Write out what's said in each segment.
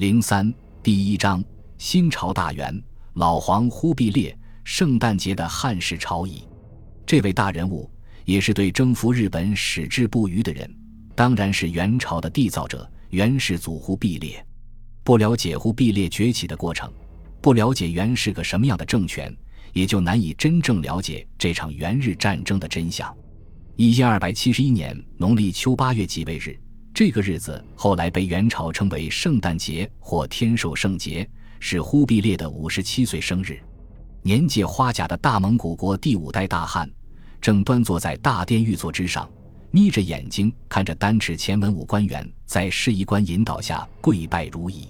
零三第一章：新朝大元老皇忽必烈圣诞节的汉室朝仪。这位大人物也是对征服日本矢志不渝的人，当然是元朝的缔造者元世祖忽必烈。不了解忽必烈崛起的过程，不了解元是个什么样的政权，也就难以真正了解这场元日战争的真相。一千二百七十一年农历秋八月即位日。这个日子后来被元朝称为圣诞节或天寿圣节，是忽必烈的五十七岁生日。年届花甲的大蒙古国第五代大汗，正端坐在大殿御座之上，眯着眼睛看着丹池前文武官员在侍仪官引导下跪拜如仪，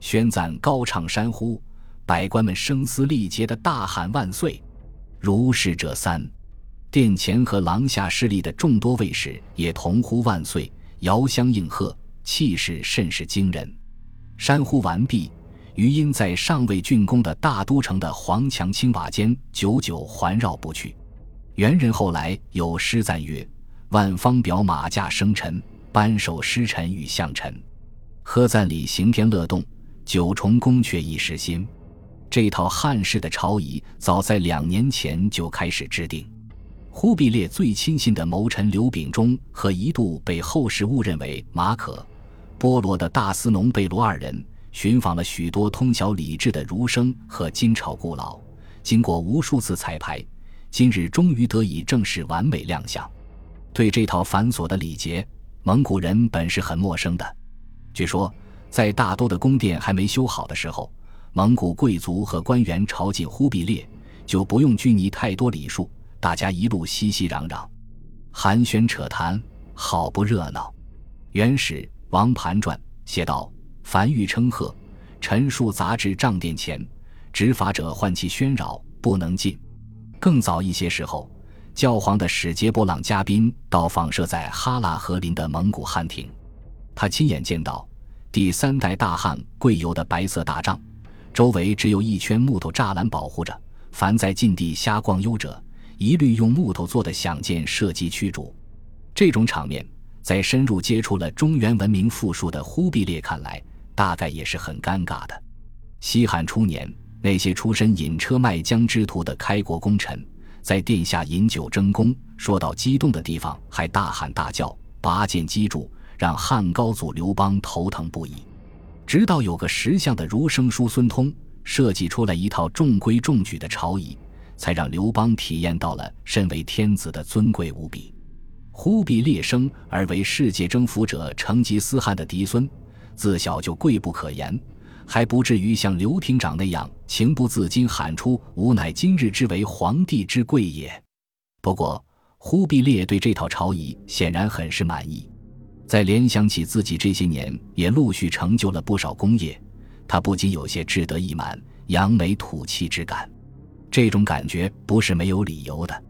宣赞高唱山呼，百官们声嘶力竭的大喊万岁。如是者三，殿前和廊下侍立的众多卫士也同呼万岁。遥相应和，气势甚是惊人。山呼完毕，余音在尚未竣工的大都城的黄墙青瓦间久久环绕不去。元人后来有诗赞曰：“万方表马驾生辰，班首诗臣与相臣。喝赞里行天乐动，九重宫阙一时新。”这套汉式的朝仪早在两年前就开始制定。忽必烈最亲信的谋臣刘秉忠和一度被后世误认为马可、波罗的大司农贝罗二人，寻访了许多通晓礼制的儒生和金朝故老，经过无数次彩排，今日终于得以正式完美亮相。对这套繁琐的礼节，蒙古人本是很陌生的。据说，在大多的宫殿还没修好的时候，蒙古贵族和官员朝觐忽必烈，就不用拘泥太多礼数。大家一路熙熙攘攘，寒暄扯谈，好不热闹。元始王盘传写道：“凡欲称贺，陈述杂至帐殿前，执法者唤其喧扰，不能进。”更早一些时候，教皇的使节波朗嘉宾到访设在哈拉河林的蒙古汉庭，他亲眼见到第三代大汗跪游的白色大帐，周围只有一圈木头栅栏保护着，凡在禁地瞎逛悠者。一律用木头做的响箭射击驱逐，这种场面在深入接触了中原文明富庶的忽必烈看来，大概也是很尴尬的。西汉初年，那些出身引车卖浆之徒的开国功臣，在殿下饮酒争功，说到激动的地方还大喊大叫，拔剑击柱，让汉高祖刘邦头疼不已。直到有个识相的儒生叔孙通设计出了一套中规中矩的朝仪。才让刘邦体验到了身为天子的尊贵无比。忽必烈生而为世界征服者成吉思汗的嫡孙，自小就贵不可言，还不至于像刘廷长那样情不自禁喊出“吾乃今日之为皇帝之贵也”。不过，忽必烈对这套朝仪显然很是满意。在联想起自己这些年也陆续成就了不少功业，他不禁有些志得意满、扬眉吐气之感。这种感觉不是没有理由的，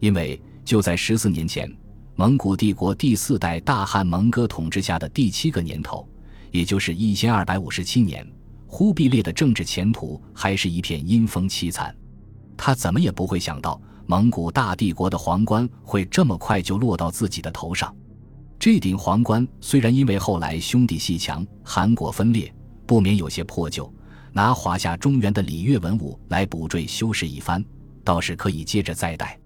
因为就在十四年前，蒙古帝国第四代大汗蒙哥统治下的第七个年头，也就是一千二百五十七年，忽必烈的政治前途还是一片阴风凄惨。他怎么也不会想到，蒙古大帝国的皇冠会这么快就落到自己的头上。这顶皇冠虽然因为后来兄弟戏强、韩国分裂，不免有些破旧。拿华夏中原的礼乐文物来补缀修饰一番，倒是可以接着再戴。